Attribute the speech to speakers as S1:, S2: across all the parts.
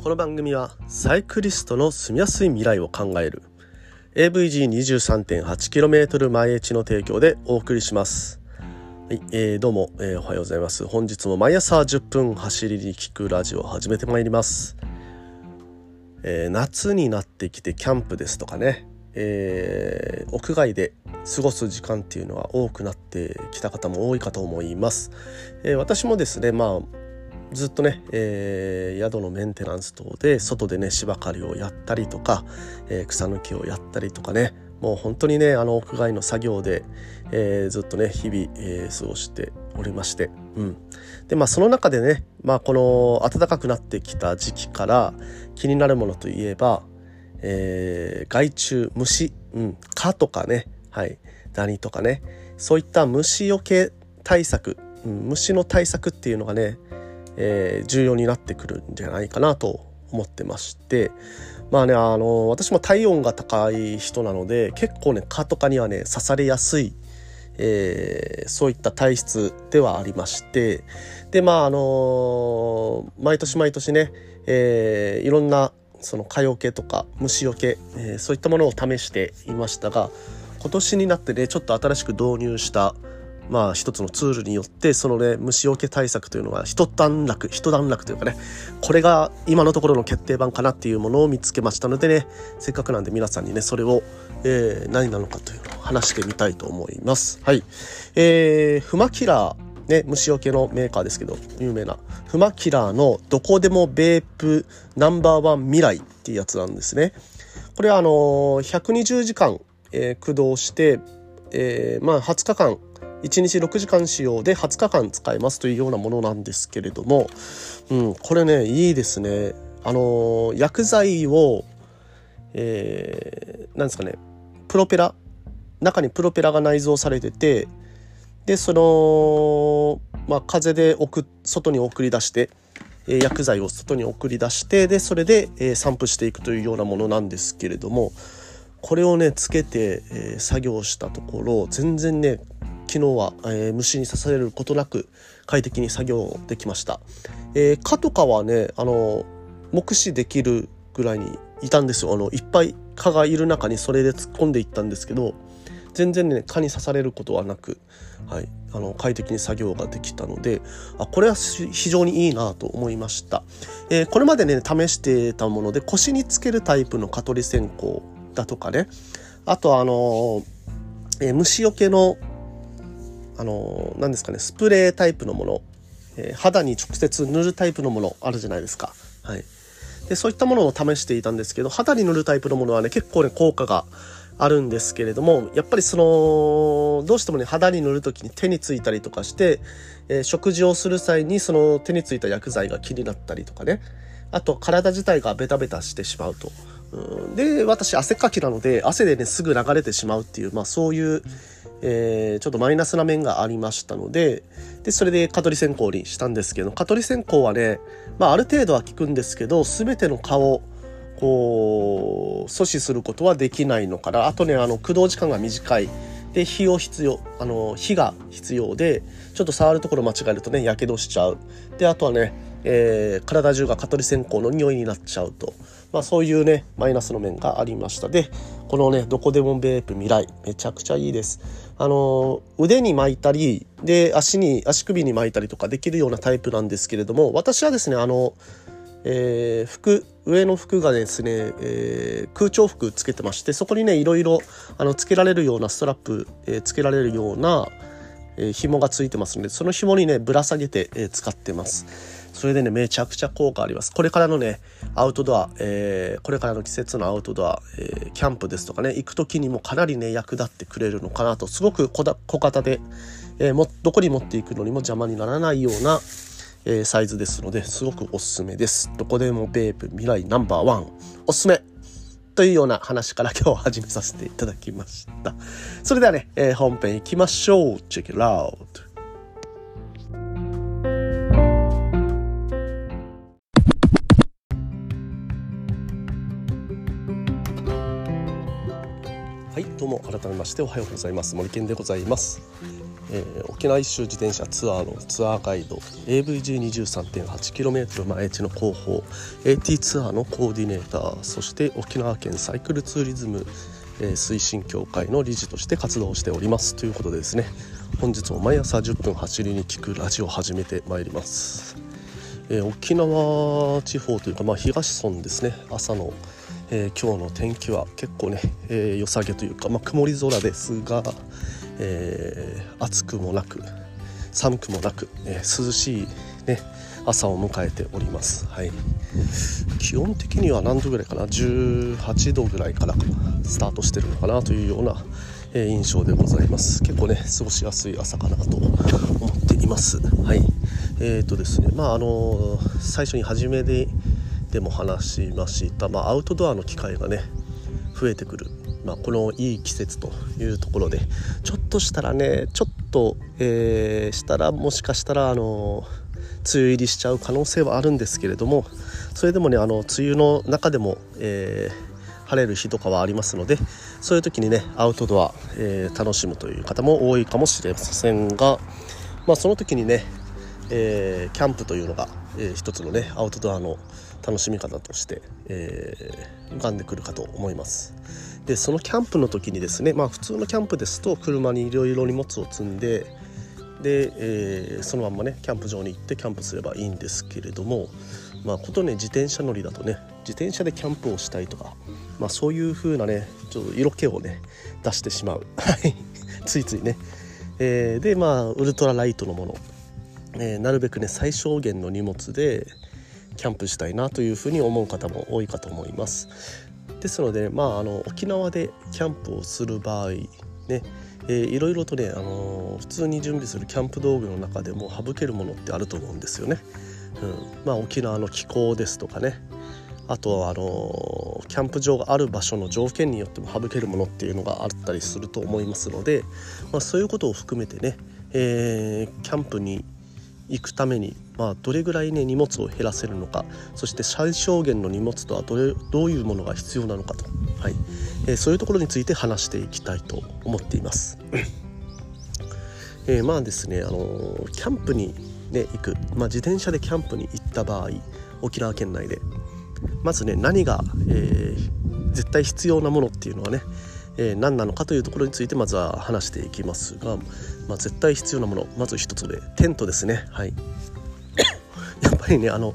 S1: この番組はサイクリストの住みやすい未来を考える AVG23.8km 毎日の提供でお送りします。はい、えー、どうも、えー、おはようございます。本日も毎朝10分走りに聞くラジオを始めてまいります、えー、夏になってきてキャンプですとかね、えー、屋外で過ごす時間っていうのは多くなってきた方も多いかと思います、えー、私もですねまあずっとね、えー、宿のメンテナンス等で外でね芝刈りをやったりとか、えー、草抜きをやったりとかね。もう本当にねあの屋外の作業で、えー、ずっとね日々、え過ごしておりまして、うん、でまあその中でね、まあ、この暖かくなってきた時期から気になるものといえば、え害虫虫、うん、蚊とかね、はい、ダニとかね。そういった虫よけ対策、うん、虫の対策っていうのがねえー、重要になってくるんじゃないかなと思ってましてまあねあの私も体温が高い人なので結構ね蚊とかにはね刺されやすい、えー、そういった体質ではありましてでまああの毎年毎年ね、えー、いろんなその蚊よけとか虫よけ、えー、そういったものを試していましたが今年になってねちょっと新しく導入したまあ一つのツールによってそのね虫除け対策というのが一段落一段落というかねこれが今のところの決定版かなっていうものを見つけましたのでねせっかくなんで皆さんにねそれを、えー、何なのかというのを話してみたいと思います。はい。えー、フマキラーね、虫除けのメーカーですけど有名な。フマキラーのどこでもベープナンバーワン未来っていうやつなんですね。これはあのー、120時間、えー、駆動して、えー、まあ20日間1日6時間使用で20日間使えますというようなものなんですけれども、うん、これねいいですね。あの薬剤を、えー、ですかねプロペラ中にプロペラが内蔵されててでその、まあ、風で外に送り出して、薬剤を外に送り出してでそれで、えー、散布していくというようなものなんですけれどもこれをねつけて、えー、作業したところ全然ね昨日は、えー、虫に刺されることなく快適に作業できました。えー、蚊とかはね、あの、目視できるぐらいにいたんですよ。あの、いっぱい蚊がいる中にそれで突っ込んでいったんですけど、全然ね、蚊に刺されることはなく、はい、あの、快適に作業ができたので、あ、これは非常にいいなと思いました。えー、これまでね、試してたもので、腰につけるタイプの蚊取り線香だとかね、あとあのえー、虫除けのあの何ですかねスプレータイプのもの、えー、肌に直接塗るタイプのものあるじゃないですか。はい、でそういったものを試していたんですけど肌に塗るタイプのものはね結構ね効果があるんですけれどもやっぱりそのどうしてもね肌に塗る時に手についたりとかして、えー、食事をする際にその手についた薬剤が気になったりとかねあと体自体がベタベタしてしまうと。うんで私汗かきなので汗でねすぐ流れてしまうっていう、まあ、そういうえー、ちょっとマイナスな面がありましたのででそれで蚊取り線香にしたんですけど蚊取り線香はね、まあ、ある程度は効くんですけど全ての蚊をこう阻止することはできないのかな。あとねあの駆動時間が短い。で火を必要あの火が必要でちょっと触るところ間違えるとねやけどしちゃう。であとはね、えー、体中が蚊取り線香の匂いになっちゃうと、まあ、そういうねマイナスの面がありました。でこのねどこでもベープ未来めちゃくちゃいいです。あの腕に巻いたりで足に足首に巻いたりとかできるようなタイプなんですけれども私はですねあのえー、服上の服がですね、えー、空調服つけてましてそこにねいろいろあのつけられるようなストラップ、えー、つけられるような、えー、紐がついてますのでその紐にねぶら下げて、えー、使ってます。それでねめちゃくちゃ効果ありますこれからのねアウトドア、えー、これからの季節のアウトドア、えー、キャンプですとかね行く時にもかなりね役立ってくれるのかなとすごく小型で、えー、もどこに持っていくのにも邪魔にならないようなえ、サイズですのですごくおすすめです。どこでもベープ未来ナンバーワンおすすめというような話から今日始めさせていただきました。それではね、え、本編行きましょう。Check it out! 改めましておはようございます。森健でございます。えー、沖縄一周自転車ツアーのツアーガイド AVG23.8km 前地の広報 AT ツアーのコーディネーターそして沖縄県サイクルツーリズム、えー、推進協会の理事として活動しておりますということでですね本日も毎朝10分走りに聞くラジオを始めてまいります、えー、沖縄地方というか、まあ、東村ですね朝のえー、今日の天気は結構ね、えー、良さげというか、まあ、曇り空ですが、えー、暑くもなく寒くもなく、えー、涼しい、ね、朝を迎えております、はい、気温的には何度ぐらいかな？18度ぐらいからスタートしてるのかなというような、えー、印象でございます。結構ね過ごしやすい朝かなと思っています。はい。えーとですねまああの最初に初めででも話しました、まあ、アウトドアの機会がね増えてくる。まあ、このいい季節というところでちょっとしたらねちょっと、えー、したらもしかしたらあの梅雨入りしちゃう可能性はあるんですけれどもそれでもねあの梅雨の中でも、えー、晴れる日とかはありますのでそういう時にねアウトドア、えー、楽しむという方も多いかもしれませんが、まあ、その時にね、えー、キャンプというのが、えー、一つのねアウトドアの楽しみ方として、えー、浮かんでくるかと思います。でそのキャンプの時にですねまあ普通のキャンプですと車にいろいろ荷物を積んでで、えー、そのまんまねキャンプ場に行ってキャンプすればいいんですけれどもまあことね自転車乗りだとね自転車でキャンプをしたいとか、まあ、そういう風なねちょっと色気をね出してしまう。ついついね、えー、でまあウルトラライトのもの、えー、なるべくね最小限の荷物でキャンプしたいなというふうに思う方も多いかと思います。ですので、まあ、あの沖縄でキャンプをする場合ねえー、いろいろとね、あのー、普通に準備するキャンプ道具の中でも省けるものってあると思うんですよね。うん。まあ、沖縄の気候ですとかね。あとはあのー、キャンプ場がある場所の条件によっても省けるものっていうのがあったりすると思いますので、まあ、そういうことを含めてね、えー、キャンプに行くために、まあ、どれぐらいね荷物を減らせるのかそして最小限の荷物とはどれどういうものが必要なのかと、はい。えー、そういうところについて話していきたいと思っています。えー、まあですね、あのー、キャンプに、ね、行く、まあ、自転車でキャンプに行った場合沖縄県内で。まずね何が、えー、絶対必要なものっていうのはね、えー、何なのかというところについてまずは話していきますが、まあ、絶対必要なものまず一つでテントですね。はい。やっぱりねあの、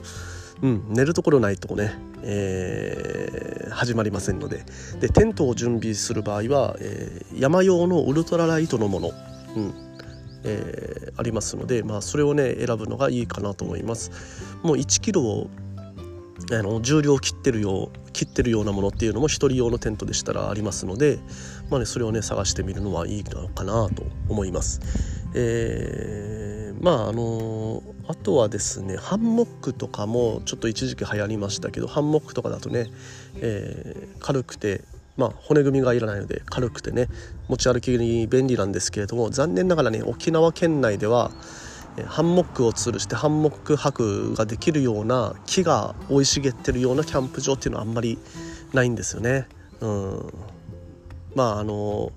S1: うん、寝るところないとね、えー、始まりませんので。でテントを準備する場合は、えー、山用のウルトラライトのもの、うんえ、ありますので、まあ、それをね選ぶのがいいかなと思います。もう1キロあの重量を切ってるよう切ってるようなものっていうのも1人用のテントでしたらありますので、まあね、それをね探してみるのはいいのかなと思います。えー、まああのあとはですねハンモックとかもちょっと一時期流行りましたけどハンモックとかだとね、えー、軽くてまあ、骨組みがいらないので軽くてね持ち歩きに便利なんですけれども残念ながらね沖縄県内ではハンモックを吊るしてハンモック泊ができるような木が生い茂ってるようなキャンプ場っていうのはあんまりないんですよね。うん、まああの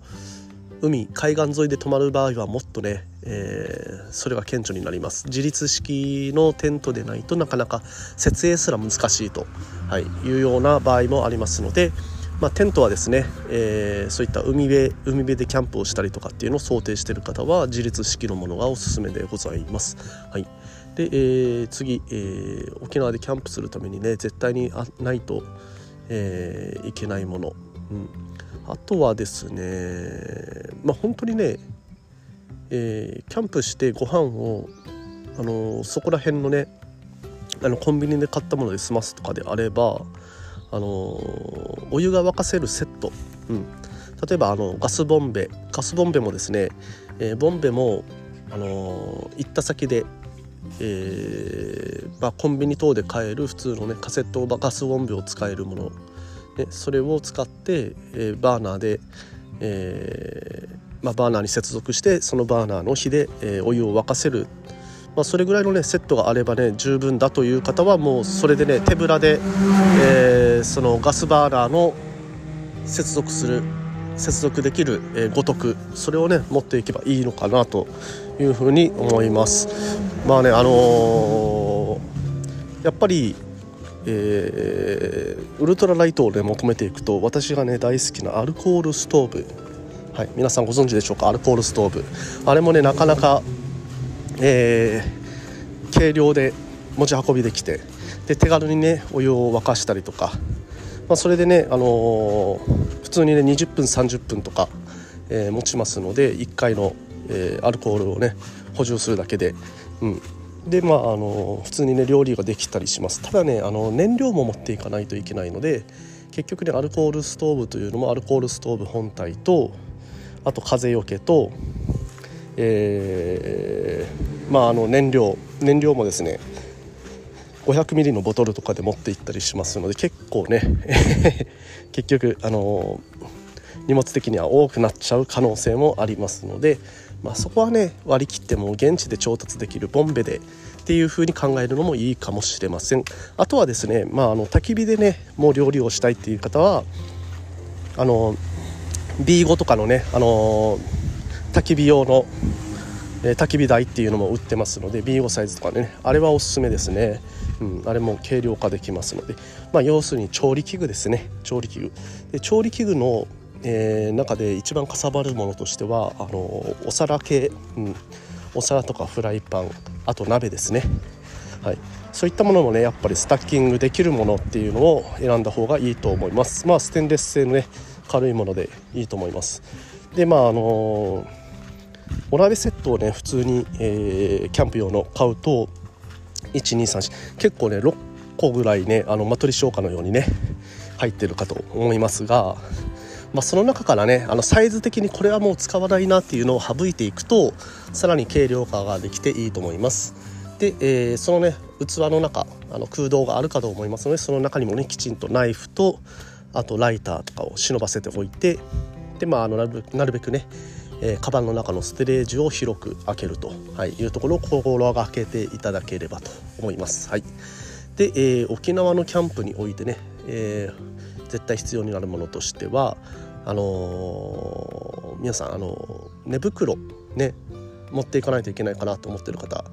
S1: 海海岸沿いで泊まる場合はもっとね、えー、それが顕著になります自立式のテントでないとなかなか設営すら難しいと、はい、いうような場合もありますので、まあ、テントはですね、えー、そういった海辺海辺でキャンプをしたりとかっていうのを想定している方は自立式のものがおすすめでございます。はい、で、えー、次、えー、沖縄でキャンプするためにね絶対にあないと、えー、いけないもの、うん、あとはですねまあ本当にね、えー、キャンプしてご飯をあのそこら辺のねあのコンビニで買ったもので済ますとかであればあのお湯が沸かせるセット、うん、例えばあのガスボンベ。ガスボンベもですね、えー、ボンベも、あの行った先で、えーまあ、コンビニ等で買える普通のねカセットガスボンベを使えるもの、ね、それを使って、えー、バーナーで、えーまあ、バーナーに接続してそのバーナーの火で、えー、お湯を沸かせる。まあ、それぐらいのねセットがあればね十分だという方はもうそれでね手ぶらで、えー、そのガスバーナーの接続する接続できる、えー、ごとくそれをね持っていけばいいのかなというふうに思います。まあねあのー、やっぱりえー、ウルトラライトをね求めていくと私がね大好きなアルコールストーブ。はい皆さんご存知でしょうか？アルコールストーブ。あれもねなかなか、えー、軽量で持ち運びできてで手軽にねお湯を沸かしたりとか、まあ、それでね、あのー、普通にね20分30分とか、えー、持ちますので1回の、え、アルコールをね補充するだけで、うん、でまああの普通にね料理ができたりします。ただねあの燃料も持っていかないといけないので結局ねアルコールストーブというのもアルコールストーブ本体とあと風よけと、えー、まああの燃料燃料もですね500ミリのボトルとかで持って行ったりしますので結構ね 結局あの荷物的には多くなっちゃう可能性もありますので、まあ、そこはね割り切っても現地で調達できるボンベでっていう風に考えるのもいいかもしれません。あとはですね、まあ、あの焚き火でねもう料理をしたいっていう方はあの B5 とかのねあの焚き火用のえ焚き火台っていうのも売ってますので B5 サイズとかねあれはおすすめですね、うん、あれも軽量化できますので、まあ、要するに調理器具ですね。調理器具。で調理器具の、えー、中で一番かさばるものとしてはあのお皿系、うん、お皿とかフライパン。あと鍋ですね。はい、そういったものもねやっぱりスタッキングできるものっていうのを選んだ方がいいと思います。まあステンレス製のね軽いものでいいと思います。でまああのーお鍋セットをね普通に、えー、キャンプ用の買うと1234結構ね6個ぐらいねあのマトリ消化のようにね入ってるかと思いますが、まあ、その中からねあのサイズ的にこれはもう使わないなっていうのを省いていくとさらに軽量化ができていいと思います。で、えー、そのね器の中あの空洞があるかと思いますのでその中にもねきちんとナイフとあとライターとかを忍ばせておいてでまああのなるべくねえー、カバンの中のステレージを広く開けると、はい、いうところを心がけていただければと思います。はい、で、えー、沖縄のキャンプにおいてね、えー、絶対必要になるものとしてはあのー、皆さん、あの寝袋ね持っていかないといけないかなと思ってる方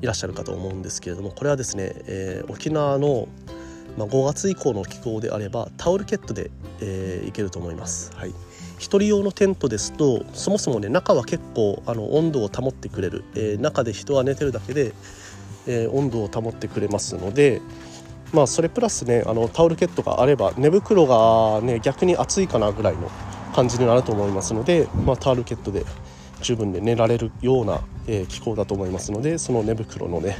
S1: いらっしゃるかと思うんですけれどもこれはですね、え沖縄のまあ、5月以降の気候であればタオルケットで、えー、いけると思います。はい1人用のテントですとそもそもね中は結構あの温度を保ってくれる、えー、中で人が寝てるだけで、えー、温度を保ってくれますのでまあそれプラスねあのタオルケットがあれば寝袋がね逆に暑いかなぐらいの感じになると思いますので、まあ、タオルケットで十分で寝られるような、えー、気候だと思いますのでその寝袋のね、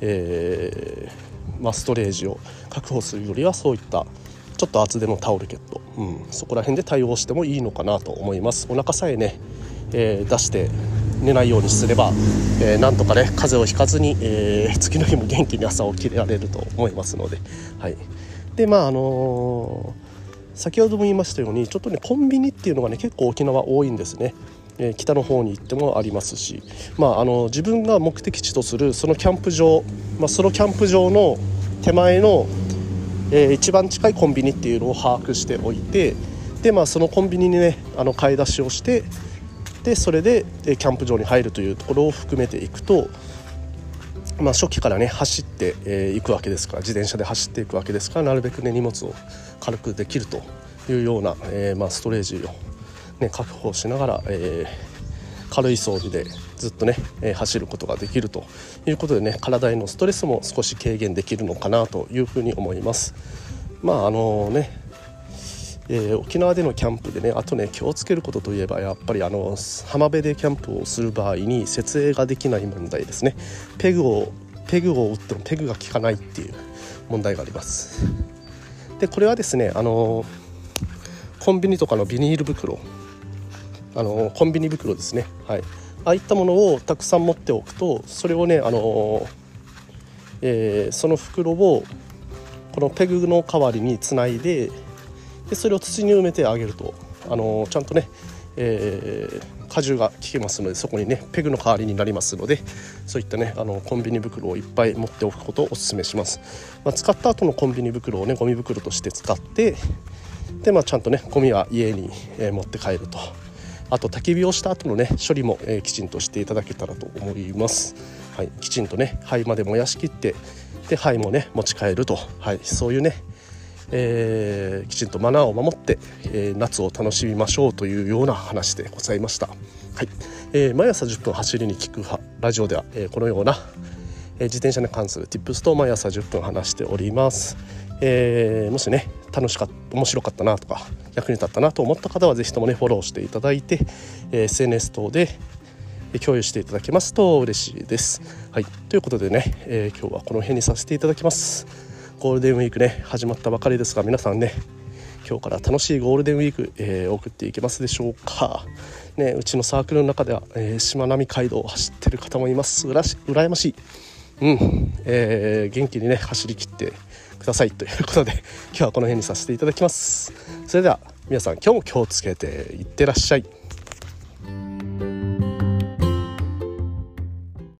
S1: えーまあ、ストレージを確保するよりはそういったちょっと厚手のタオルケット、うん、そこら辺で対応してもいいのかなと思います。お腹さえね、えー、出して寝ないようにすれば、えー、なんとかね風邪をひかずに、えー、次の日も元気に朝起きられると思いますので。はい。でまああのー、先ほども言いましたようにちょっとねコンビニっていうのがね結構沖縄多いんですね。え北の方に行ってもありますし、まあ、あの自分が目的地とするそのキャンプ場、まあ、そのキャンプ場の手前のえー、一番近いコンビニっていうのを把握しておいてで、まあ、そのコンビニにねあの買い出しをしてでそれでキャンプ場に入るというところを含めていくと、まあ、初期からね走ってい、えー、くわけですから自転車で走っていくわけですからなるべくね荷物を軽くできるというような、えー、まあ、ストレージを、ね、確保しながら、え軽い装備でずっとね、えー、走ることができるということでね体へのストレスも少し軽減できるのかなというふうに思います。まああのねえー、沖縄でのキャンプでねあとね気をつけることといえばやっぱりあの浜辺でキャンプをする場合に設営ができない問題ですね。ペグをペグを打ってもペグが効かないっていう問題があります。でこれはですねあのコンビニとかのビニール袋。あのコンビニ袋ですね、はい、ああいったものをたくさん持っておくとそれをねあの、えー、その袋をこのペグの代わりにつないででそれを土に埋めてあげるとあのちゃんとね、えー、荷重が効けますのでそこにねペグの代わりになりますのでそういったねあのコンビニ袋をいっぱい持っておくことをお勧めします、まあ、使った後のコンビニ袋をねゴミ袋として使ってでまあちゃんとねゴミは家に、え、持って帰ると。あと焚き火をした後のね処理も、えー、きちんとしていただけたらと思います、はい、きちんとね灰まで燃やしきってで灰もね持ち帰ると、はい、そういうねえー、きちんとマナーを守って、えー、夏を楽しみましょうというような話でございました。はいえー、毎朝10分走りに聞くラジオでは、えー、このような、えー、自転車に関する Tips と毎朝10分話しております。えー、もしね楽しかった面白かったなとか役に立ったなと思った方は是非ともねフォローしていただいて、えー、SNS 等で共有していただけますと嬉しいです。はい、ということでね、えー、今日はこの辺にさせていただきます。ゴールデンウィークね始まったばかりですが皆さんね今日から楽しいゴールデンウィーク、えー、送っていけますでしょうか。ね、うちのサークルの中では、えー、しまなみ海道を走ってる方もいますうらし羨ましい、うんえー、元気にね走りきってくださいということで今日はこの辺にさせていただきます。それでは皆さん今日も気をつけていってらっしゃい。